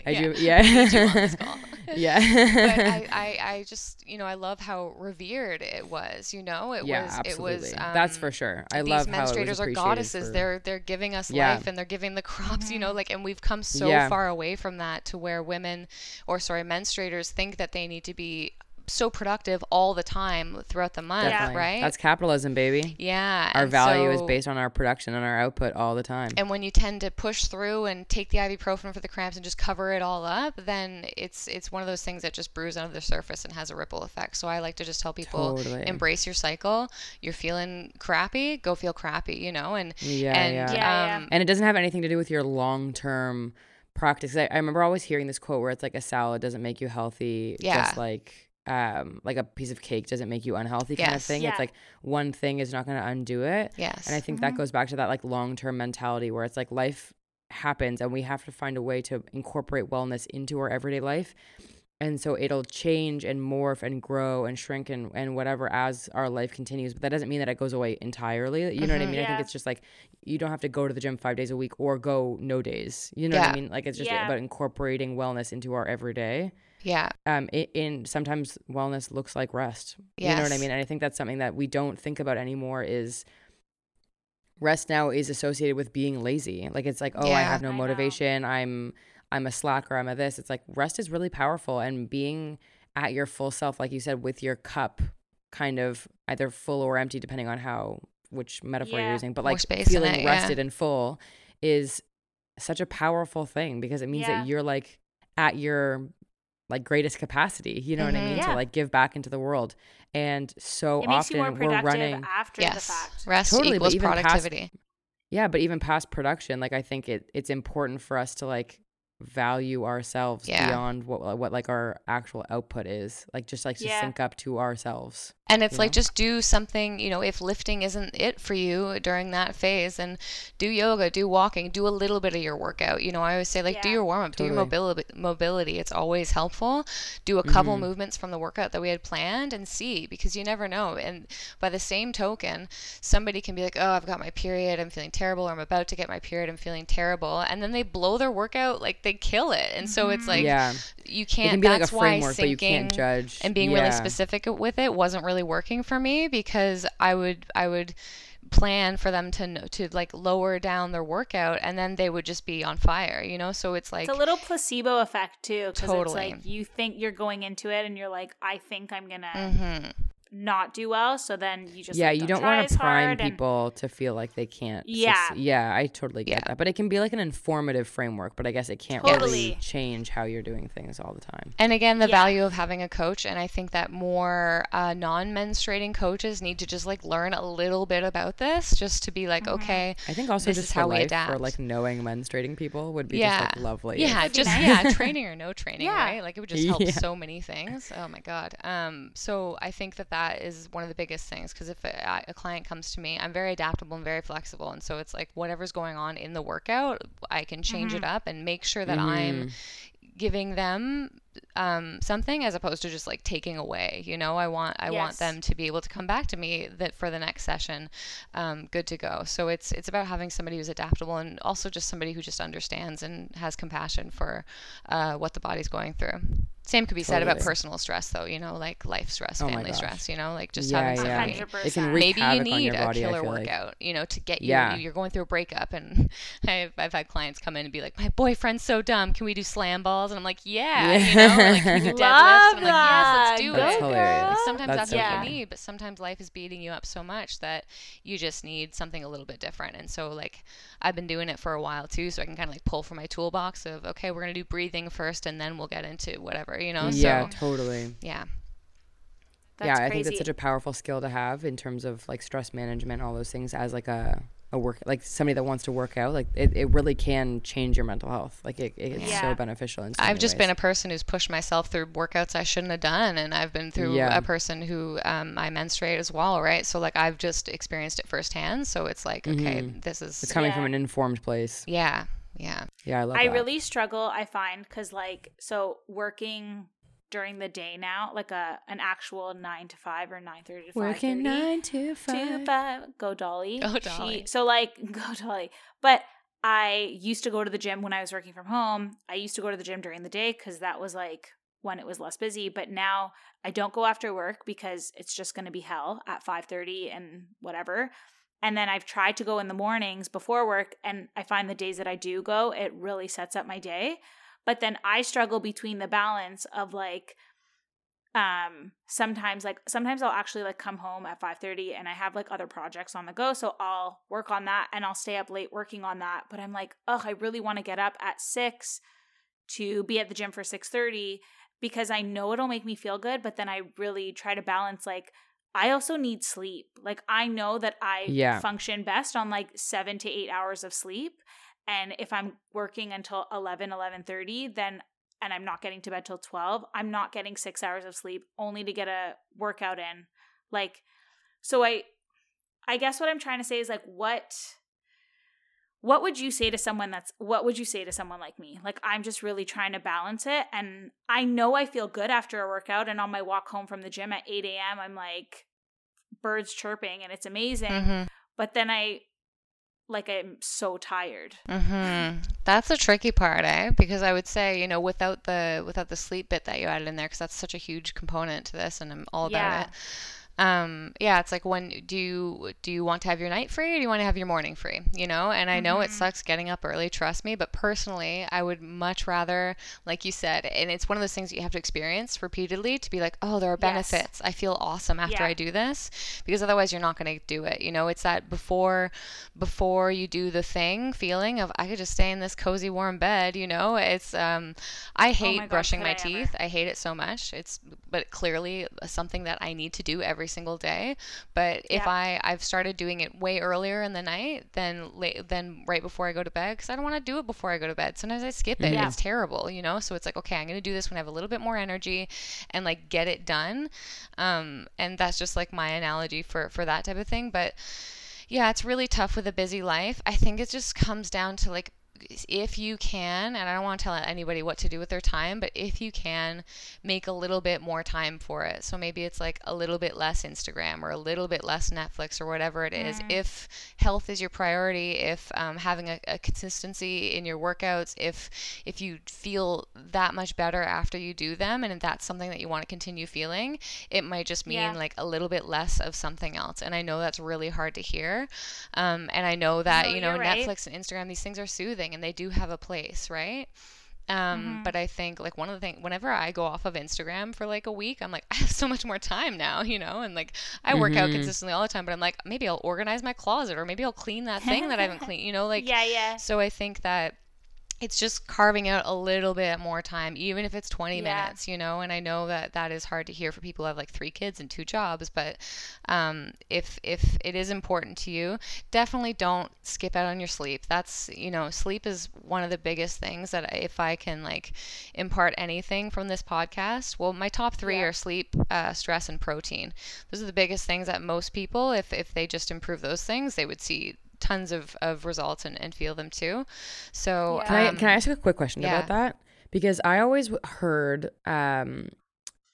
I do. Yeah. yeah. but I, I, I just, you know, I love how revered it was. You know, it yeah, was, absolutely. it was. Um, That's for sure. I love how menstruators are goddesses. For... They're they're giving us yeah. life and they're giving the crops. You know, mm-hmm. like, and we've come so yeah. far away from that to where women, or sorry, menstruators think that they need to be so productive all the time throughout the month, Definitely. right? That's capitalism, baby. Yeah. Our value so, is based on our production and our output all the time. And when you tend to push through and take the ibuprofen for the cramps and just cover it all up, then it's it's one of those things that just brews under the surface and has a ripple effect. So I like to just tell people totally. embrace your cycle. You're feeling crappy, go feel crappy, you know? And yeah, and yeah. yeah, um, and it doesn't have anything to do with your long-term practice. I, I remember always hearing this quote where it's like a salad doesn't make you healthy, yeah. just like um like a piece of cake doesn't make you unhealthy kind yes. of thing yeah. it's like one thing is not going to undo it yes and i think mm-hmm. that goes back to that like long-term mentality where it's like life happens and we have to find a way to incorporate wellness into our everyday life and so it'll change and morph and grow and shrink and, and whatever as our life continues but that doesn't mean that it goes away entirely you know mm-hmm. what i mm-hmm. mean yeah. i think it's just like you don't have to go to the gym five days a week or go no days you know yeah. what i mean like it's just yeah. about incorporating wellness into our everyday yeah. Um, in, in sometimes wellness looks like rest. Yes. You know what I mean? And I think that's something that we don't think about anymore is rest now is associated with being lazy. Like it's like, oh, yeah, I have no motivation. I'm I'm a slacker, I'm a this. It's like rest is really powerful and being at your full self, like you said, with your cup kind of either full or empty, depending on how which metaphor Yeah. you're using, but More like space feeling it, yeah. rested and full is such a powerful thing because it means Yeah. that you're like at your like greatest capacity. You know what I Mhm. mean? Yeah. To like give back into the world. And so it makes you more often we're running after yes. the fact. Rest Totally, but equals even past- productivity. Yeah, but even past production, like I think it it's important for us to like value ourselves Yeah. beyond what what like our actual output is. Like just like to Yeah. sync up to ourselves. And it's like know? just do something, you know, if lifting isn't it for you during that phase, and do yoga, do walking, do a little bit of your workout. You know, I always say like do your warm up, do your mobility mobility. It's always helpful. Do a couple Mhm. movements from the workout that we had planned and see because you never know. And by the same token, somebody can be like, "Oh, I've got my period, I'm feeling terrible, or I'm about to get my period, I'm feeling terrible." And then they blow their workout like they kill it. And so it's like yeah. you can't can be like a that's why framework, but you can't judge. and being really specific with it wasn't really working for me because I would I would plan for them to to like lower down their workout and then they would just be on fire, you know? So it's like it's a little placebo effect too, because Totally. it's like you think you're going into it, and you're like, I think I'm gonna Mhm. Not do well. So then you just yeah, like, you don't try want to prime hard and- people to feel like they can't. Yeah. succeed. yeah, I totally get Yeah. that. But it can be like an informative framework. But I guess it can't Totally. really change how you're doing things all the time. And again, the Yeah. value of having a coach, and I think that more uh, non-menstruating coaches need to just like learn a little bit about this, just to be like, Mhm. okay, I think also This just is for how we life, for like knowing menstruating people would be Yeah. just like lovely. yeah, That'd just yeah, training or no training, Yeah. right? Like it would just help Yeah. so many things. Oh my god. Um, so I think that that is one of the biggest things because if a, a client comes to me, I'm very adaptable and very flexible, and so it's like whatever's going on in the workout, I can change it up and make sure that I'm Mhm. giving them um, something as opposed to just like taking away. You know, I want I want them to be able to come back to me that for the next session, um, good to go. So it's it's about having somebody who's adaptable and also just somebody who just understands and has compassion for uh, what the body's going through. Same could be said about personal stress, though. You know, like life stress, Oh family stress. You know, like just yeah, having yeah. somebody. 100. It can wreak Maybe you havoc on need your a body. I killer feel like. workout, you know, to get you. Yeah. You're going through a breakup, and I've, I've had clients come in and be like, "My boyfriend's so dumb. Can we do slam balls?" And I'm like, "Yeah." You know, or, like, can we do deadlifts? Love And I'm like, "Yes, let's do that. That's it." Go, hilarious. Sometimes That's that's, so what you need, but sometimes life is beating you up so much that you just need something a little bit different. And so, like, I've been doing it for a while too, so I can kind of like pull from my toolbox of, okay, we're gonna do breathing first, and then we'll get into whatever, you know. Yeah, So totally. yeah, That's yeah, I think that's such a powerful skill to have in terms of like stress management, all those things as like a a work like somebody that wants to work out. Like it, it really can change your mental health. Like it, it's Yeah. so beneficial. In so I've just ways. been a person who's pushed myself through workouts I shouldn't have done, and I've been through Yeah. a person who um, I menstruate as well, right? So like I've just experienced it firsthand. So it's like, okay, Mhm. this is It's coming from an informed place. yeah, yeah, Yeah, I love I that. really struggle, I find, because like so working during the day now, like a an actual nine to five or nine thirty to five working nine to five. Five. Go Dolly. Go She- Dolly. so like go Dolly. But I used to go to the gym when I was working from home. I used to go to the gym during the day because that was like when it was less busy. But now I don't go after work because it's just going to be hell at five thirty and whatever. And then I've tried to go in the mornings before work, and I find the days that I do go, it really sets up my day. But then I struggle between the balance of like um sometimes like sometimes i'll actually like come home at 5:30 and i have like other projects on the go so i'll work on that and i'll stay up late working on that but i'm like oh i really want to get up at 6 to be at the gym for 6:30 because i know it'll make me feel good but then i really try to balance like i also need sleep like i know that i Yeah. function best on like 7 to 8 hours of sleep and if i'm working until 11 11:30 then and I'm not getting to bed till 12, I'm not getting 6 hours of sleep only to get a workout in. Like so I I guess what I'm trying to say is like what what would you say to someone that's what would you say to someone like me? Like I'm just really trying to balance it and I know I feel good after a workout and on my walk home from the gym at 8 a.m. I'm like birds chirping and it's amazing. mm-hmm. But then I like I'm so tired. Mm-hmm. That's a tricky part, eh? Because I would say, you know, without the without the sleep bit that you added in there, because that's such a huge component to this, and I'm all about Yeah. it. Um, yeah, it's like when do you do you want to have your night free or do you want to have your morning free? You know, and I know mm-hmm. it sucks getting up early, trust me, but personally, I would much rather, like you said, and it's one of those things that you have to experience repeatedly to be like, oh, there are benefits. Yes. I feel awesome after yeah. I do this, because otherwise you're not going to do it. You know, it's that before before you do the thing feeling of I could just stay in this cozy warm bed. You know, it's um, I oh hate oh my God, brushing my teeth. Ever. I hate it so much. It's but clearly something that I need to do every single day. But if yeah. I I've started doing it way earlier in the night than late than right before I go to bed because I don't want to do it before I go to bed. Sometimes I skip it. Yeah. It's terrible, you know. So it's like okay, I'm gonna do this when I have a little bit more energy and like get it done. Um, and that's just like my analogy for for that type of thing. But yeah, it's really tough with a busy life. I think it just comes down to like if you can, and I don't want to tell anybody what to do with their time, but if you can, make a little bit more time for it. So maybe it's like a little bit less Instagram or a little bit less Netflix or whatever it is. Mm. If health is your priority, if um, having a, a, consistency in your workouts, if if you feel that much better after you do them, and if that's something that you want to continue feeling, it might just mean yeah. like a little bit less of something else. And I know that's really hard to hear, um, and I know that no, you know Netflix and Instagram, these things are soothing and they do have a place, right? Um, mm-hmm. But I think like one of the things, whenever I go off of Instagram for like a week, I'm like, I have so much more time now, you know, and like I work mm-hmm. out consistently all the time, but I'm like, maybe I'll organize my closet or maybe I'll clean that thing that I haven't cleaned, you know, like, yeah, yeah. So I think that it's just carving out a little bit more time even if it's 20 yeah. minutes you know and i know that that is hard to hear for people who have like three kids and two jobs but um, if if it is important to you definitely don't skip out on your sleep that's you know sleep is one of the biggest things that if i can like impart anything from this podcast well my top three yeah. are sleep uh, stress and protein those are the biggest things that most people if if they just improve those things they would see tons of, of results and, and feel them too. So yeah. can, I, can I ask a quick question yeah. about that? Because I always heard um,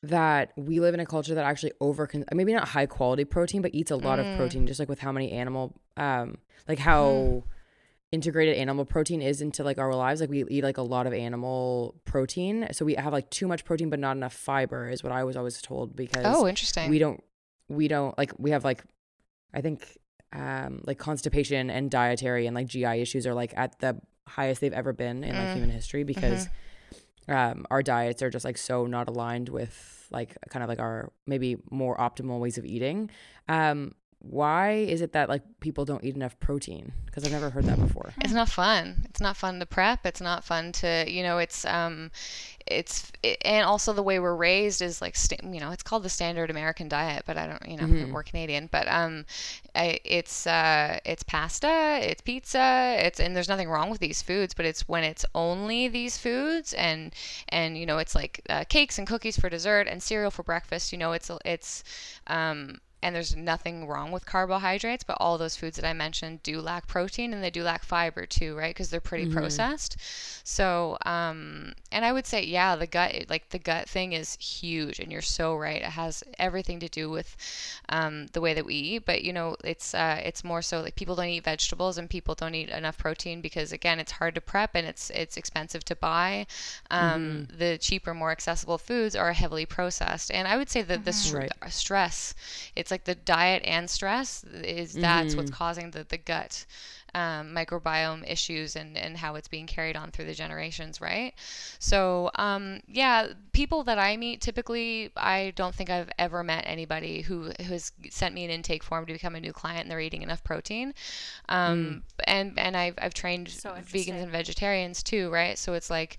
that we live in a culture that actually over maybe not high quality protein, but eats a lot mm. of protein, just like with how many animal, um, like how. Mm. integrated animal protein is into like our lives like we eat like a lot of animal protein so we have like too much protein but not enough fiber is what i was always told because oh interesting we don't we don't like we have like i think um, like constipation and dietary and like GI issues are like at the highest they've ever been in like mm. human history because mm-hmm. um, our diets are just like so not aligned with like kind of like our maybe more optimal ways of eating. Um, why is it that like people don't eat enough protein? Because i've never heard that before. It's not fun. It's not fun to prep. It's not fun to you know it's um it's it, and also the way we're raised is like you know it's called the standard american diet but i don't you know mm-hmm. we're canadian but um I, it's uh it's pasta it's pizza it's and there's nothing wrong with these foods but it's when it's only these foods and and you know it's like uh, cakes and cookies for dessert and cereal for breakfast you know it's it's um and there's nothing wrong with carbohydrates, but all those foods that I mentioned do lack protein and they do lack fiber too, right? Because they're pretty mm-hmm. processed. So, um, and I would say, yeah, the gut, like the gut thing is huge, and you're so right. It has everything to do with um, the way that we eat, but you know, it's uh, it's more so like people don't eat vegetables and people don't eat enough protein because again, it's hard to prep and it's it's expensive to buy. Um, mm-hmm. The cheaper, more accessible foods are heavily processed, and I would say that mm-hmm. the st- right. stress, it's it's like the diet and stress is that's mm-hmm. what's causing the, the gut um, microbiome issues and, and how it's being carried on through the generations, right? So, um, yeah, people that I meet typically, I don't think I've ever met anybody who, who has sent me an intake form to become a new client and they're eating enough protein. Um, mm. And and I've, I've trained so vegans and vegetarians too, right? So it's like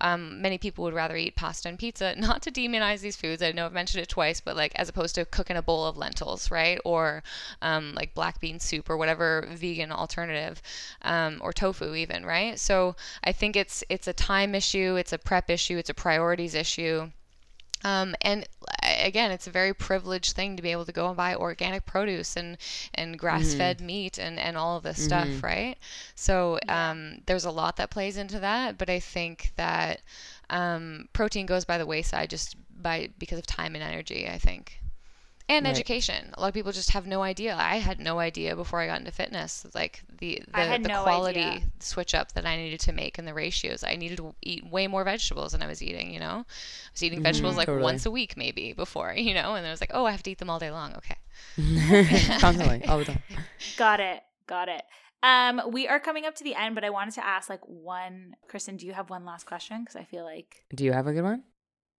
um, many people would rather eat pasta and pizza, not to demonize these foods. I know I've mentioned it twice, but like as opposed to cooking a bowl of lentils, right? Or um, like black bean soup or whatever vegan alternative alternative, um, or tofu even, right? So I think it's it's a time issue, it's a prep issue, it's a priorities issue. Um, and again, it's a very privileged thing to be able to go and buy organic produce and, and grass fed mm-hmm. meat and, and all of this mm-hmm. stuff, right? So um, there's a lot that plays into that, but I think that um, protein goes by the wayside just by because of time and energy, I think and Right. education. A lot of people just have no idea. I had no idea before I got into fitness, like the I the, had the no quality idea. switch up that I needed to make and the ratios. I needed to eat way more vegetables than I was eating. You know, I was eating vegetables like Mm-hmm. Totally. once a week maybe before. You know, and I was like, oh, I have to eat them all day long. Okay. Constantly, all the time. Got it. Got it. Um, we are coming up to the end, but I wanted to ask like one Kristen, do you have one last question? Because I feel like Do you have a good one?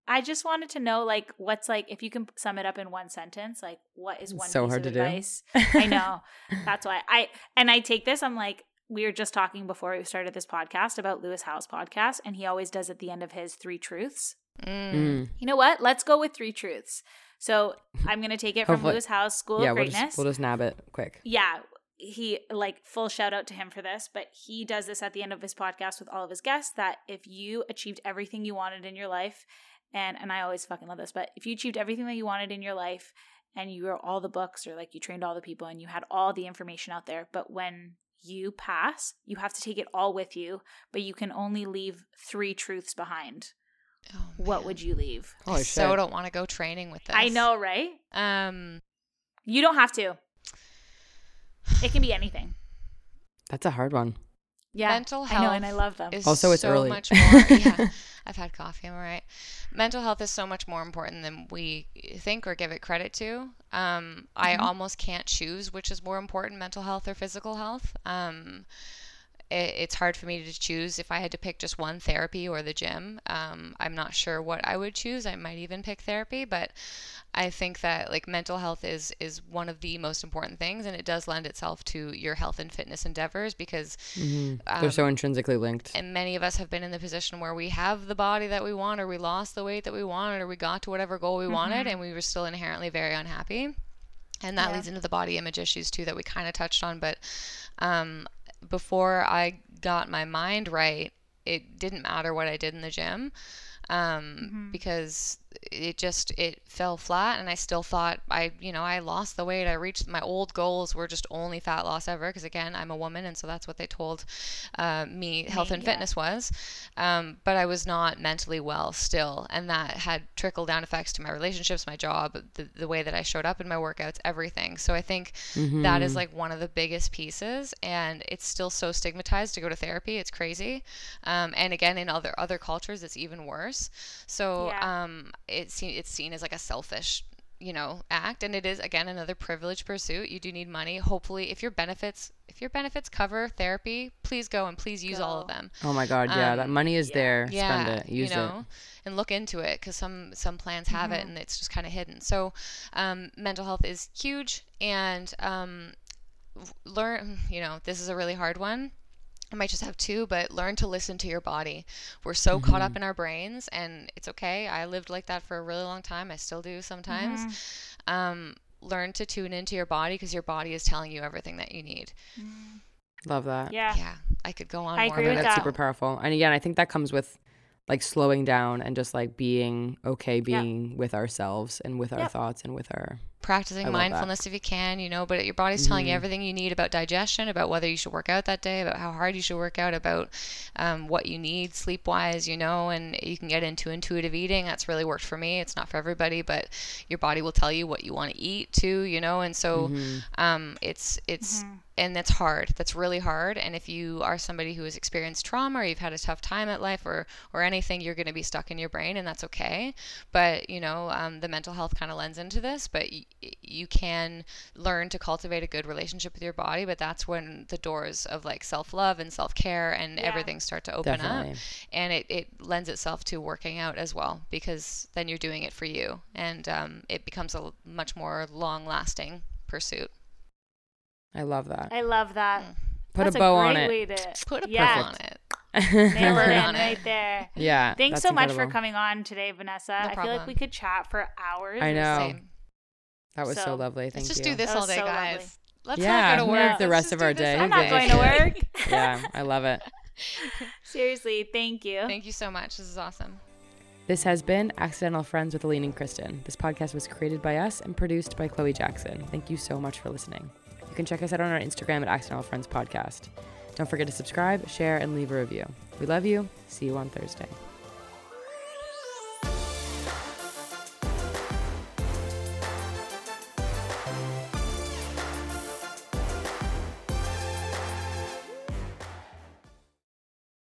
I just wanted to know like what's like if you can sum it up in one sentence, like what is one so piece hard of to do. advice? I know. That's why I and I take this, I'm like, we were just talking before we started this podcast about Lewis Howes' podcast, and he always does at the end of his three truths. Mm. Mm. You know what? Let's go with three truths. So I'm gonna take it from Hopefully- Lewis Howes' School yeah, of we'll Greatness. just we'll just nab it quick. yeah he like full shout out to him for this but he does this at the end of his podcast with all of his guests that if you achieved everything you wanted in your life and and i always fucking love this but if you achieved everything that you wanted in your life and you wrote all the books or like you trained all the people and you had all the information out there but when you pass you have to take it all with you but you can only leave three truths behind Oh, what would you leave I Holy so shit. don't want to go training with this. i know right Um. you don't have to it can be anything That's a hard one. yeah Mental i know and i love them Also, it's so early. much more. Yeah, I've had coffee. I'm all right. Mental health is so much more important than we think or give it credit to. Um, I Mhm. almost can't choose which is more important, mental health or physical health. Um, it, it's hard for me to choose if I had to pick just one therapy or the gym. Um, I'm not sure what I would choose. I might even pick therapy, but I think that like mental health is is one of the most important things, and it does lend itself to your health and fitness endeavors because hmm They're so Um, intrinsically linked. and many of us have been in the position where we have the body that we want or we lost the weight that we wanted or we got to whatever goal we wanted Mhm. and we were still inherently very unhappy and that Yeah. leads into the body image issues too that we kind of touched on but um, before i got my mind right it didn't matter what i did in the gym um, Mhm. because it just it fell flat and i still thought i you know i lost the weight i reached my old goals were just only fat loss ever because again i'm a woman and so that's what they told uh, me health and yeah. fitness was um, but i was not mentally well still and that had trickle down effects to my relationships my job the, the way that i showed up in my workouts everything so i think that is Mhm. like one of the biggest pieces and it's still so stigmatized to go to therapy it's crazy um, and again in other other cultures it's even worse so Yeah. um, it's seen it's seen as like a selfish you know act and it is again another privileged pursuit you do need money hopefully if your benefits if your benefits cover therapy please go and please use all of them Oh my god, yeah, that um, money is yeah. there. yeah, Spend it. Use you know, and look into it because some some plans have it Mhm. and it's just kind of hidden. So, um, mental health is huge, and um, learn. You know, this is a really hard one. I might just have two, but learn to listen to your body. We're so caught up Mhm. in our brains, and it's okay. I lived like that for a really long time. I still do sometimes. Mhm. Um, learn to tune into your body because your body is telling you everything that you need. it. Love that. Yeah. Yeah, I could go on I more agree about with. That's that. super powerful. And again, I think that comes with like slowing down and just like being okay being with ourselves and with our thoughts and with our practicing I that. mindfulness if you can, you know, but your body's telling you Mhm. everything you need about digestion, about whether you should work out that day, about how hard you should work out, about um, what you need sleep wise, you know, and you can get into intuitive eating. That's really worked for me. It's not for everybody, but your body will tell you what you want to eat too, you know, and so Mhm. um, it's, it's, Mhm. and that's hard. That's really hard. And if you are somebody who has experienced trauma or you've had a tough time at life or or anything, you're going to be stuck in your brain, and that's okay. But you know, um, the mental health kind of lends into this. But y- you can learn to cultivate a good relationship with your body. But that's when the doors of like self love and self care and Yeah. everything start to open Definitely. up. And it it lends itself to working out as well because then you're doing it for you, and um, it becomes a much more long lasting pursuit. I love that. I love that. Mm. Put That's a bow on great it. Way to, Put a yeah, bow on it. Nail Word it in on it. right there. yeah. Thanks that's so much for coming on today, Vanessa. I feel like we could chat for hours. I know. Same. That was so, So, lovely. Thank you. Let's just you. do this all day, so guys. lovely. Let's Yeah, not go to work. knows the rest of our day? all Who I'm not going to work. yeah, I love it. Seriously, thank you. Thank you so much. This is awesome. This has been Accidental Friends with Aline and Kristen. This podcast was created by us and produced by Chloe Jackson. Thank you so much for listening. You can check us out on our Instagram at Accidental Friends Podcast. Don't forget to subscribe, share, and leave a review. We love you. See you on Thursday.